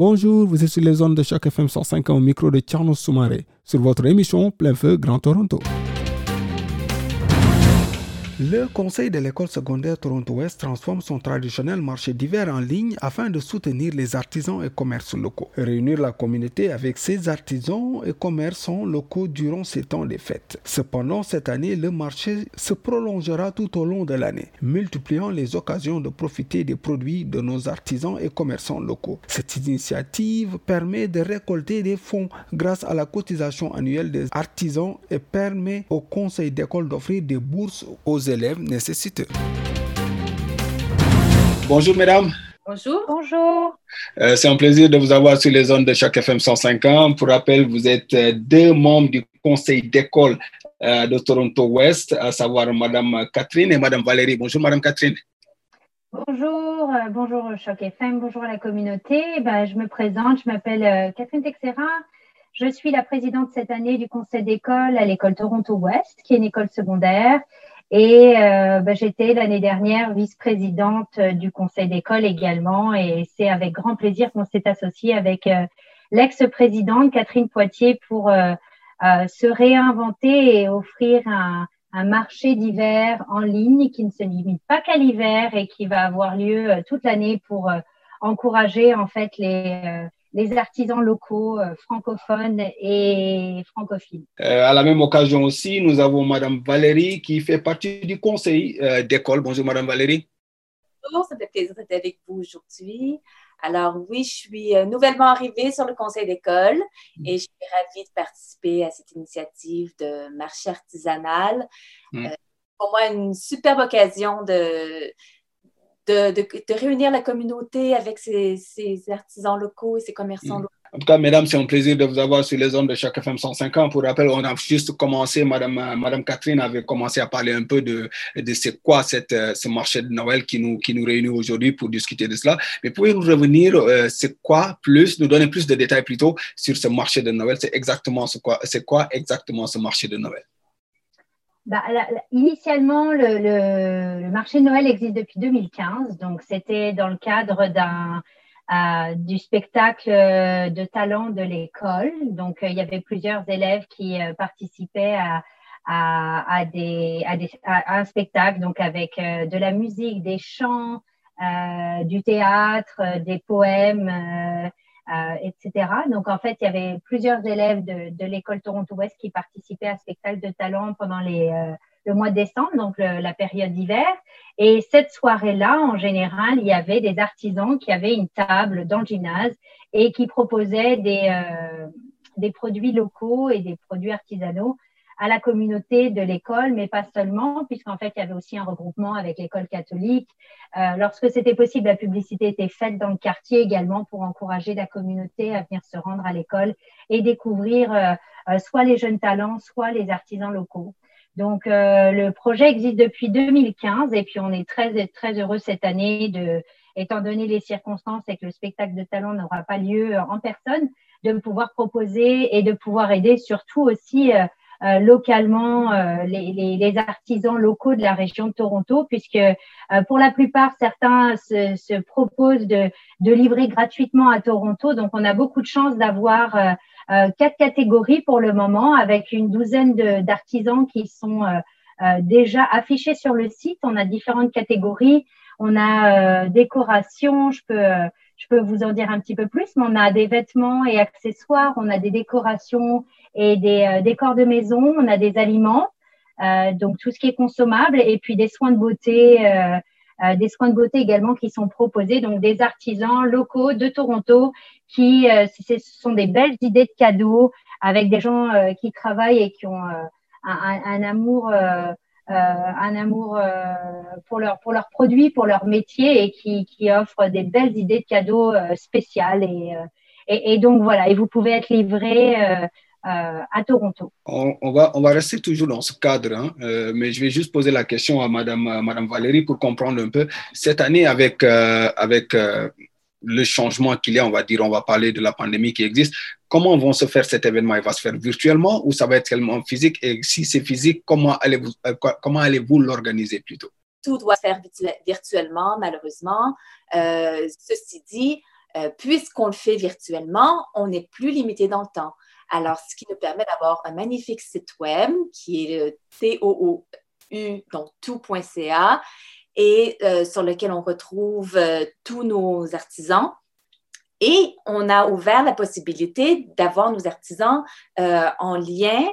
Bonjour, vous êtes sur les zones de chaque FM 105 au micro de Tcherno Soumaré sur votre émission Plein Feu Grand Toronto. Le conseil de l'école secondaire Toronto-Ouest transforme son traditionnel marché d'hiver en ligne afin de soutenir les artisans et commerces locaux. Réunir la communauté avec ses artisans et commerçants locaux durant ces temps des fêtes. Cependant, cette année, le marché se prolongera tout au long de l'année, multipliant les occasions de profiter des produits de nos artisans et commerçants locaux. Cette initiative permet de récolter des fonds grâce à la cotisation annuelle des artisans et permet au conseil d'école d'offrir des bourses aux élèves nécessiteux. Bonjour mesdames. Bonjour. Bonjour. Euh, c'est un plaisir de vous avoir sur les zones de chaque FM 105 ans. Pour rappel, vous êtes euh, deux membres du conseil d'école euh, de Toronto Ouest, à savoir Madame Catherine et Madame Valérie. Bonjour Madame Catherine. Bonjour, bonjour Choc FM, bonjour à la communauté. Ben, je me présente, je m'appelle Catherine Texera. Je suis la présidente cette année du conseil d'école à l'école Toronto Ouest, qui est une école secondaire. Et euh, bah, j'étais l'année dernière vice-présidente euh, du conseil d'école également. Et c'est avec grand plaisir qu'on s'est associé avec euh, l'ex-présidente Catherine Poitier pour se réinventer et offrir un, un marché d'hiver en ligne qui ne se limite pas qu'à l'hiver et qui va avoir lieu toute l'année pour encourager en fait les les artisans locaux euh, francophones et francophiles. Euh, à la même occasion aussi, nous avons Madame Valérie qui fait partie du conseil euh, d'école. Bonjour Madame Valérie. Bonjour, ça fait plaisir d'être avec vous aujourd'hui. Alors oui, je suis nouvellement arrivée sur le conseil d'école mm. et je suis ravie de participer à cette initiative de marché artisanal. Mm. pour moi, une superbe occasion de, de, réunir la communauté avec ces, artisans locaux et ces commerçants mm. locaux. En tout cas, mesdames, c'est un plaisir de vous avoir sur les ondes de chaque FM 150. Pour rappel, on a juste commencé, Madame, Madame Catherine avait commencé à parler un peu de, de c'est quoi cette, euh, ce marché de Noël qui nous, qui nous réunit aujourd'hui pour discuter de cela. Mais pouvez-vous revenir, euh, c'est quoi plus, nous donner plus de détails plutôt sur ce marché de Noël? C'est exactement ce quoi, c'est quoi exactement ce marché de Noël? Bah, Initialement, le, le, marché de Noël existe depuis 2015. Donc, c'était dans le cadre d'un euh, du spectacle de talent de l'école. Donc, euh, il y avait plusieurs élèves qui euh, participaient à, à, à, des, à, des, à, un spectacle, donc avec euh, de la musique, des chants, du théâtre, des poèmes euh, etc. Donc, en fait, il y avait plusieurs élèves de, de l'école Toronto-Ouest qui participaient à ce spectacle de talent pendant les, euh, le mois de décembre, donc la période d'hiver. Et cette soirée-là, en général, il y avait des artisans qui avaient une table dans le gymnase et qui proposaient des, euh, des produits locaux et des produits artisanaux à la communauté de l'école, mais pas seulement, puisqu'en fait, il y avait aussi un regroupement avec l'école catholique. Euh, lorsque c'était possible, la publicité était faite dans le quartier également pour encourager la communauté à venir se rendre à l'école et découvrir euh, euh, soit les jeunes talents, soit les artisans locaux. Donc, le projet existe depuis 2015 et puis on est très, très heureux cette année de, étant donné les circonstances et que le spectacle de talent n'aura pas lieu en personne, de pouvoir proposer et de pouvoir aider surtout aussi euh, localement euh, les, les, les, artisans locaux de la région de Toronto, puisque euh, pour la plupart, certains se, se, proposent de, de livrer gratuitement à Toronto. Donc, on a beaucoup de chance d'avoir quatre catégories pour le moment, avec une douzaine d'artisans qui sont déjà affichés sur le site. On a différentes catégories. On a décoration, je peux je peux vous en dire un petit peu plus, mais on a des vêtements et accessoires, on a des décorations et des euh, décors de maison, on a des aliments, euh, donc tout ce qui est consommable, et puis des soins de beauté, euh, euh des soins de beauté également qui sont proposés, donc des artisans locaux de Toronto qui, ce sont des belles idées de cadeaux avec des gens qui travaillent et qui ont un, un, amour euh, un amour euh, pour leurs pour leurs produits, pour leur métier et qui, qui offrent des belles idées de cadeaux euh, spéciales et et, donc voilà, et vous pouvez être livré à Toronto. On, va, on va rester toujours dans ce cadre, hein, mais je vais juste poser la question à Madame, Madame Valérie pour comprendre un peu. Cette année, avec, avec le changement qu'il y a, on va dire, on va parler de la pandémie qui existe. Comment vont se faire cet événement? Il va se faire virtuellement ou ça va être tellement physique? Et si c'est physique, comment allez-vous euh, comment allez-vous l'organiser plutôt? Tout doit se faire virtuellement, malheureusement. Euh, ceci dit, euh, puisqu'on le fait virtuellement, on n'est plus limité dans le temps. Alors, ce qui nous permet d'avoir un magnifique site web qui est le T-O-O-U, donc tout.ca, et euh, sur lequel on retrouve euh, tous nos artisans. Et on a ouvert la possibilité d'avoir nos artisans euh, en lien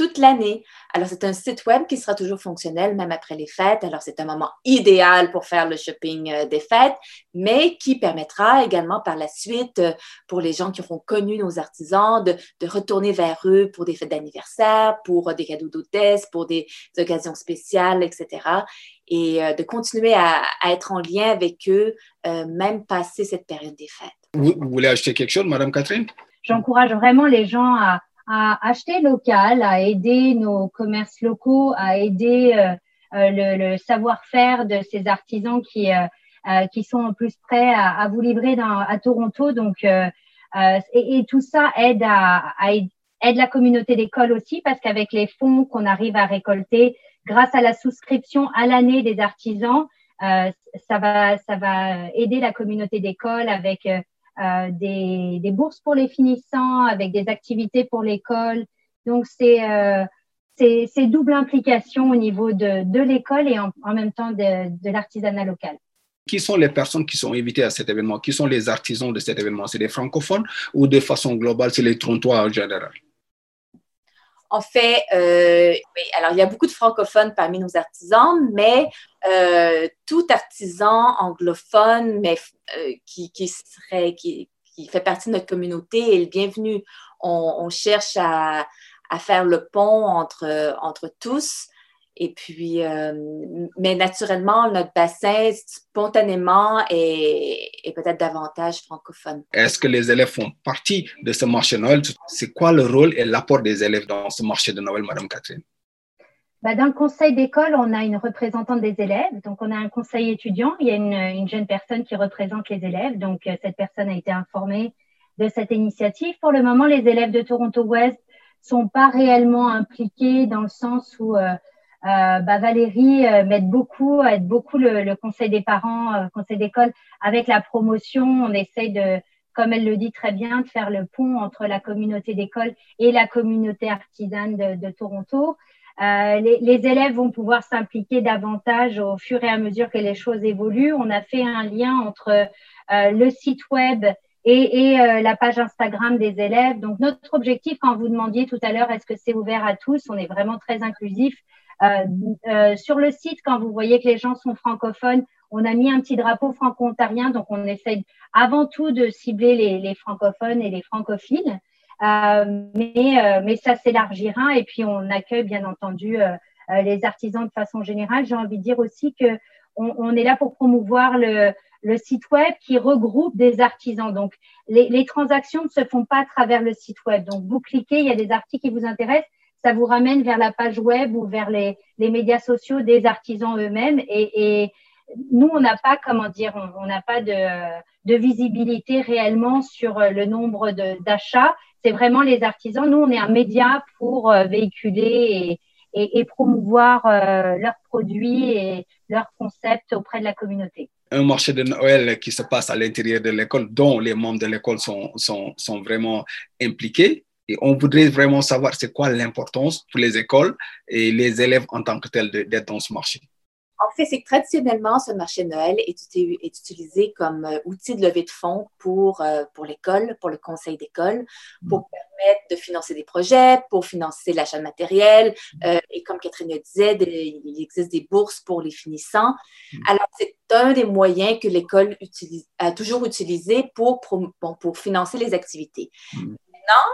toute l'année. Alors, c'est un site web qui sera toujours fonctionnel même après les fêtes. Alors, c'est un moment idéal pour faire le shopping euh, des fêtes, mais qui permettra également par la suite euh, pour les gens qui auront connu nos artisans de, de retourner vers eux pour des fêtes d'anniversaire, pour euh, des cadeaux d'hôtesse, pour des occasions spéciales, etc. Et de continuer à, à, être en lien avec eux, même passer cette période des fêtes. Vous, vous voulez acheter quelque chose, Madame Catherine? J'encourage vraiment les gens à, à acheter local, à aider nos commerces locaux, à aider euh, euh, le, savoir-faire de ces artisans qui euh, qui sont en plus prêts à, vous livrer dans, à Toronto. Donc, et, tout ça aide à, aide la communauté d'école aussi parce qu'avec les fonds qu'on arrive à récolter grâce à la souscription à l'année des artisans, ça va ça va aider la communauté d'école avec euh, des, bourses pour les finissants, avec des activités pour l'école. Donc, c'est euh, double implication au niveau de, de l'école et en, même temps de, l'artisanat local. Qui sont les personnes qui sont invitées à cet événement? Qui sont les artisans de cet événement? C'est des francophones ou de façon globale, c'est les Torontois en général? En fait, euh, alors il y a beaucoup de francophones parmi nos artisans, mais euh, tout artisan anglophone, mais euh, qui, serait, qui, fait partie de notre communauté est le bienvenu. On, cherche à, faire le pont entre, entre tous. Et puis, euh, mais naturellement, notre bassin, spontanément, est, peut-être davantage francophone. Est-ce que les élèves font partie de ce marché de Noël? C'est quoi le rôle et l'apport des élèves dans ce marché de Noël, Madame Catherine? Bah, dans le conseil d'école, on a une représentante des élèves. Donc, on a un conseil étudiant. Il y a une, une jeune personne qui représente les élèves. Donc, euh, cette personne a été informée de cette initiative. Pour le moment, les élèves de Toronto Ouest sont pas réellement impliqués dans le sens où euh, euh, bah, Valérie euh, m'aide beaucoup, aide beaucoup le, conseil des parents, euh, conseil d'école avec la promotion. On essaye de, comme elle le dit très bien, de faire le pont entre la communauté d'école et la communauté artisane de, Toronto. Euh, les, les, élèves vont pouvoir s'impliquer davantage au fur et à mesure que les choses évoluent. On a fait un lien entre euh, le site web et, et euh, la page Instagram des élèves. Donc notre objectif, quand vous demandiez tout à l'heure, est-ce que c'est ouvert à tous, on est vraiment très inclusif. Euh, euh, sur le site, quand vous voyez que les gens sont francophones, on a mis un petit drapeau franco-ontarien, donc on essaie avant tout de cibler les, francophones et les francophiles. Euh, mais, mais ça s'élargira et puis on accueille bien entendu les artisans de façon générale. J'ai envie de dire aussi que on, est là pour promouvoir le, le, site web qui regroupe des artisans. Donc les, les transactions ne se font pas à travers le site web. Donc vous cliquez, il y a des articles qui vous intéressent ça vous ramène vers la page web ou vers les, les médias sociaux des artisans eux-mêmes. Et, nous, on n'a pas, comment dire, on n'a pas de, visibilité réellement sur le nombre d'achats. C'est vraiment les artisans. Nous, on est un média pour euh, véhiculer et, et, et promouvoir euh, leurs produits et leurs concepts auprès de la communauté un marché de Noël qui se passe à l'intérieur de l'école, dont les membres de l'école sont, sont, sont, vraiment impliqués. Et on voudrait vraiment savoir c'est quoi l'importance pour les écoles et les élèves en tant que tels d'être dans ce marché. En fait, c'est que traditionnellement, ce marché Noël est, est utilisé comme euh, outil de levée de fonds pour, euh, pour l'école, pour le conseil d'école, pour mm. permettre de financer des projets, pour financer l'achat de matériel. Mm. Euh, et comme Catherine le disait, il existe des bourses pour les finissants. Mm. Alors, c'est un des moyens que l'école a toujours utilisé pour, pour, pour financer les activités. Maintenant,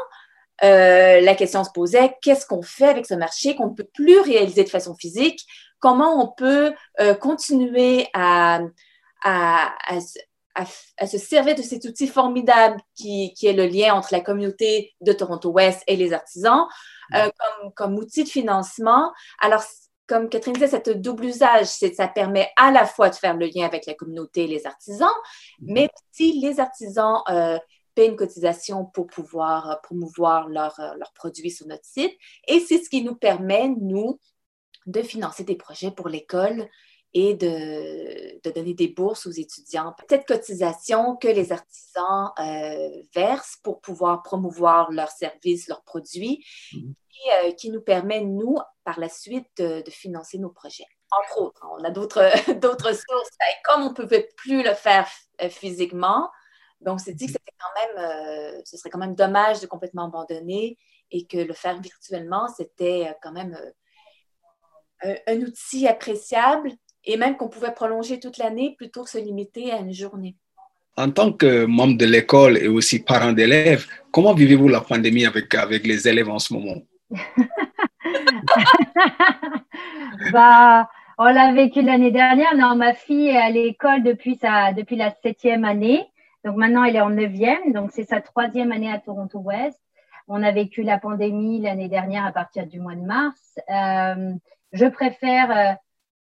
euh, la question se posait, qu'est-ce qu'on fait avec ce marché qu'on ne peut plus réaliser de façon physique? Comment on peut euh, continuer à, à, à, se servir de cet outil formidable qui, qui, est le lien entre la communauté de Toronto-Ouest et les artisans euh, comme, comme, outil de financement. Alors, comme Catherine disait, cette double usage, ça permet à la fois de faire le lien avec la communauté et les artisans, mm-hmm. mais si les artisans euh, paient une cotisation pour pouvoir euh, promouvoir leurs leur produits sur notre site. Et c'est ce qui nous permet, nous, de financer des projets pour l'école et de, donner des bourses aux étudiants. Peut-être cotisation que les artisans euh, versent pour pouvoir promouvoir leurs services, leurs produits, mhm. et, euh, qui nous permet, nous, par la suite, de, financer nos projets. Entre autres, on a d'autres sources. Et comme on ne pouvait plus le faire euh, physiquement, ben, on s'est dit que c'était quand même, ce serait quand même dommage de complètement abandonner et que le faire virtuellement, c'était quand même un outil appréciable et même qu'on pouvait prolonger toute l'année plutôt que se limiter à une journée. En tant que membre de l'école et aussi parent d'élèves, comment vivez-vous la pandémie avec, avec les élèves en ce moment? bah, on l'a vécu l'année dernière. Non, ma fille est à l'école depuis, sa, depuis la septième année. Donc maintenant, elle est en neuvième. Donc c'est sa troisième année à Toronto-Ouest. On a vécu la pandémie l'année dernière à partir du mois de mars. Euh, je préfère euh,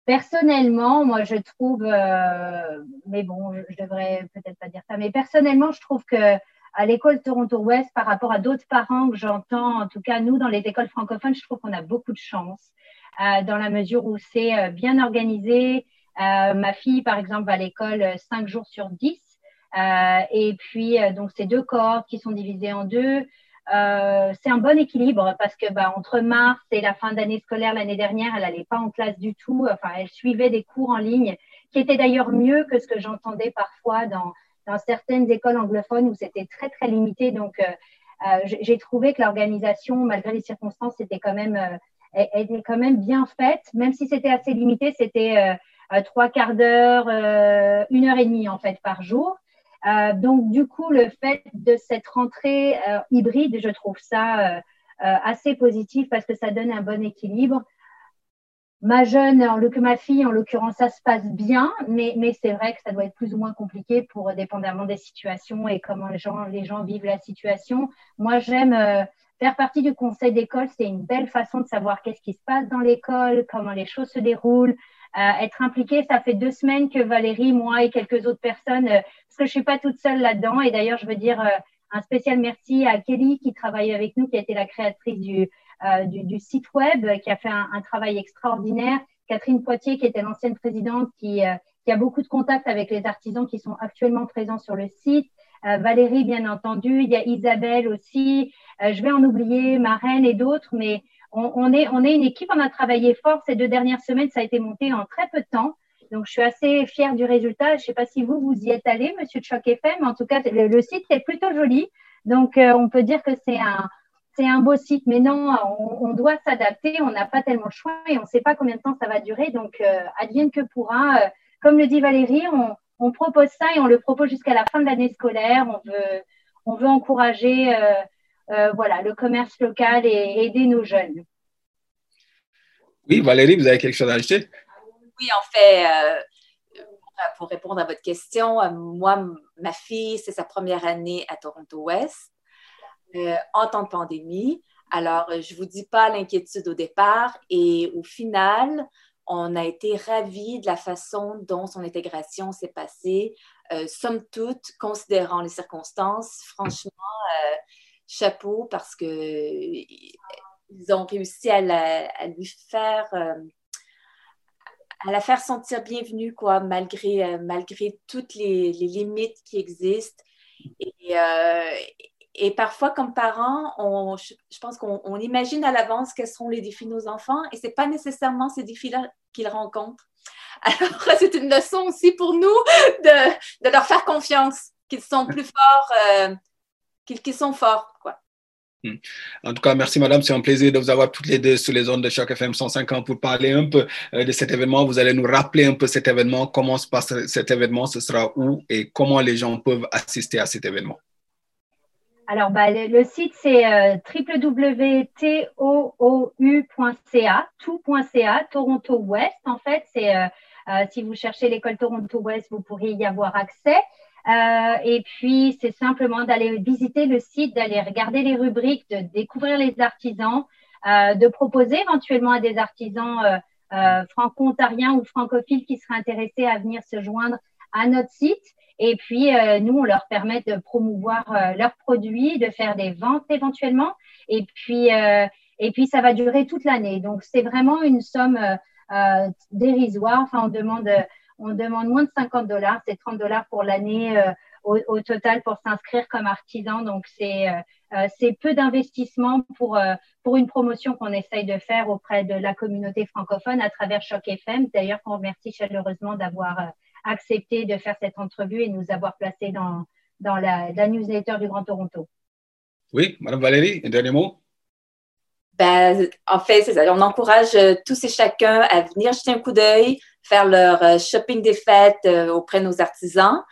Personnellement, moi, je trouve, euh, mais bon, je, devrais peut-être pas dire ça, mais personnellement, je trouve que à l'école Toronto-Ouest, par rapport à d'autres parents que j'entends, en tout cas, nous, dans les écoles francophones, je trouve qu'on a beaucoup de chance, dans la mesure où c'est bien organisé. ma fille, par exemple, va à l'école cinq jours sur dix. Et puis, donc, c'est deux cohortes qui sont divisées en deux. Euh, c'est un bon équilibre parce que bah, entre mars et la fin d'année scolaire l'année dernière, elle n'allait pas en classe du tout. Enfin, elle suivait des cours en ligne qui étaient d'ailleurs mieux que ce que j'entendais parfois dans, dans, certaines écoles anglophones où c'était très très limité. Donc, euh, euh j'ai trouvé que l'organisation, malgré les circonstances, était quand même euh, était quand même bien faite, même si c'était assez limité. C'était euh, trois quarts d'heure, une heure et demie en fait par jour. Euh, donc, du coup, le fait de cette rentrée euh, hybride, je trouve ça euh, assez positif parce que ça donne un bon équilibre. Ma jeune, en ma fille, en l'occurrence, ça se passe bien, mais, mais c'est vrai que ça doit être plus ou moins compliqué pour dépendamment des situations et comment les gens, les gens vivent la situation. Moi, j'aime faire partie du conseil d'école. C'est une belle façon de savoir qu'est-ce qui se passe dans l'école, comment les choses se déroulent, être impliqué. Ça fait deux semaines que Valérie, moi et quelques autres personnes, euh, parce que je suis pas toute seule là-dedans. Et d'ailleurs, je veux dire euh, un spécial merci à Kelly qui travaille avec nous, qui a été la créatrice du, euh, du, du, site web, qui a fait un, un, travail extraordinaire. Catherine Poitier, qui était l'ancienne présidente, qui, qui a beaucoup de contacts avec les artisans qui sont actuellement présents sur le site. Valérie, bien entendu. Il y a Isabelle aussi. je vais en oublier, Marraine et d'autres, mais on, est, on est une équipe, on a travaillé fort ces deux dernières semaines, ça a été monté en très peu de temps. Donc, je suis assez fière du résultat. Je ne sais pas si vous, vous y êtes allé, Monsieur de Choc FM. En tout cas, le, site est plutôt joli. Donc, euh, on peut dire que c'est un, c'est un beau site. Mais non, on, doit s'adapter. On n'a pas tellement le choix et on ne sait pas combien de temps ça va durer. Donc, euh, advienne que pourra. Euh, comme le dit Valérie, on, on, propose ça et on le propose jusqu'à la fin de l'année scolaire. On veut, on veut encourager euh, voilà, le commerce local et aider nos jeunes. Oui, Valérie, vous avez quelque chose à ajouter? Oui, en fait, euh, pour répondre à votre question, euh, moi, ma fille, c'est sa première année à Toronto-Ouest en temps de pandémie. Alors, je ne vous dis pas l'inquiétude au départ et au final, on a été ravis de la façon dont son intégration s'est passée. somme toute, considérant les circonstances, franchement, chapeau parce que ils ont réussi à, lui faire euh, à la faire sentir bienvenue quoi malgré euh, malgré toutes les, limites qui existent. Et, euh, et parfois comme parents on, je, pense qu'on imagine à l'avance quels seront les défis de nos enfants et c'est pas nécessairement ces défis là qu'ils rencontrent. Alors c'est une leçon aussi pour nous de, de leur faire confiance qu'ils sont plus forts qu'ils sont forts. Quoi. Hmm. En tout cas, merci madame, c'est un plaisir de vous avoir toutes les deux sur les ondes de Choc FM 150 pour parler un peu euh, de cet événement. Vous allez nous rappeler un peu cet événement, comment se passe cet événement, ce sera où et comment les gens peuvent assister à cet événement? Alors, bah, le, site, c'est euh, www.toou.ca, tout.ca, Toronto West. En fait, c'est euh, si vous cherchez l'école Toronto West, vous pourriez y avoir accès. Et puis, c'est simplement d'aller visiter le site, d'aller regarder les rubriques, de découvrir les artisans, de proposer éventuellement à des artisans franco-ontariens ou francophiles qui seraient intéressés à venir se joindre à notre site. Et puis, nous, on leur permet de promouvoir leurs produits, de faire des ventes éventuellement. Et puis, et puis, ça va durer toute l'année. Donc, c'est vraiment une somme euh, dérisoire. Enfin, on demande, on demande moins de 50 dollars. C'est 30 dollars pour l'année euh, au, total pour s'inscrire comme artisan. Donc, c'est euh, c'est peu d'investissement pour, pour une promotion qu'on essaye de faire auprès de la communauté francophone à travers Choc FM. D'ailleurs, qu'on remercie chaleureusement d'avoir accepté de faire cette entrevue et nous avoir placé dans, dans la, la newsletter du Grand Toronto. Oui, Madame Valérie, un dernier mot? Ben, en fait, ça. On encourage euh, tous et chacun à venir jeter un coup d'œil, faire leur euh, shopping des fêtes euh, auprès de nos artisans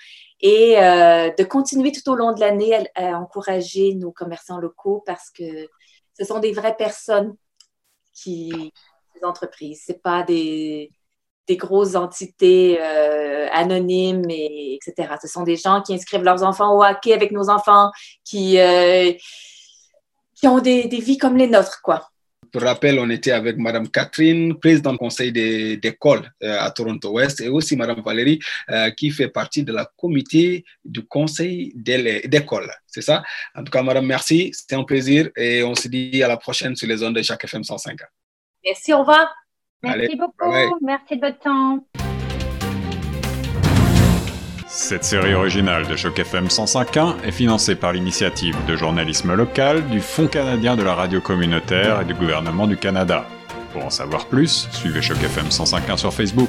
et de continuer tout au long de l'année à, encourager nos commerçants locaux parce que ce sont des vraies personnes qui, des entreprises. C'est pas des, des grosses entités anonymes, et, etc. Ce sont des gens qui inscrivent leurs enfants au hockey avec nos enfants, qui qui ont des, des, vies comme les nôtres, quoi. Pour rappel, on était avec Madame Catherine, présidente du conseil d'école euh, à Toronto-Ouest, et aussi Madame Valérie, euh, qui fait partie de la comité du conseil d'école. C'est ça? En tout cas, Madame, merci. C'était un plaisir et on se dit à la prochaine sur les ondes de chaque FM 105. Merci, au revoir. Merci beaucoup. Merci de votre temps. Cette série originale de Choc FM 105.1 est financée par l'initiative de journalisme local du Fonds canadien de la radio communautaire et du gouvernement du Canada. Pour en savoir plus, suivez Choc FM 105.1 sur Facebook.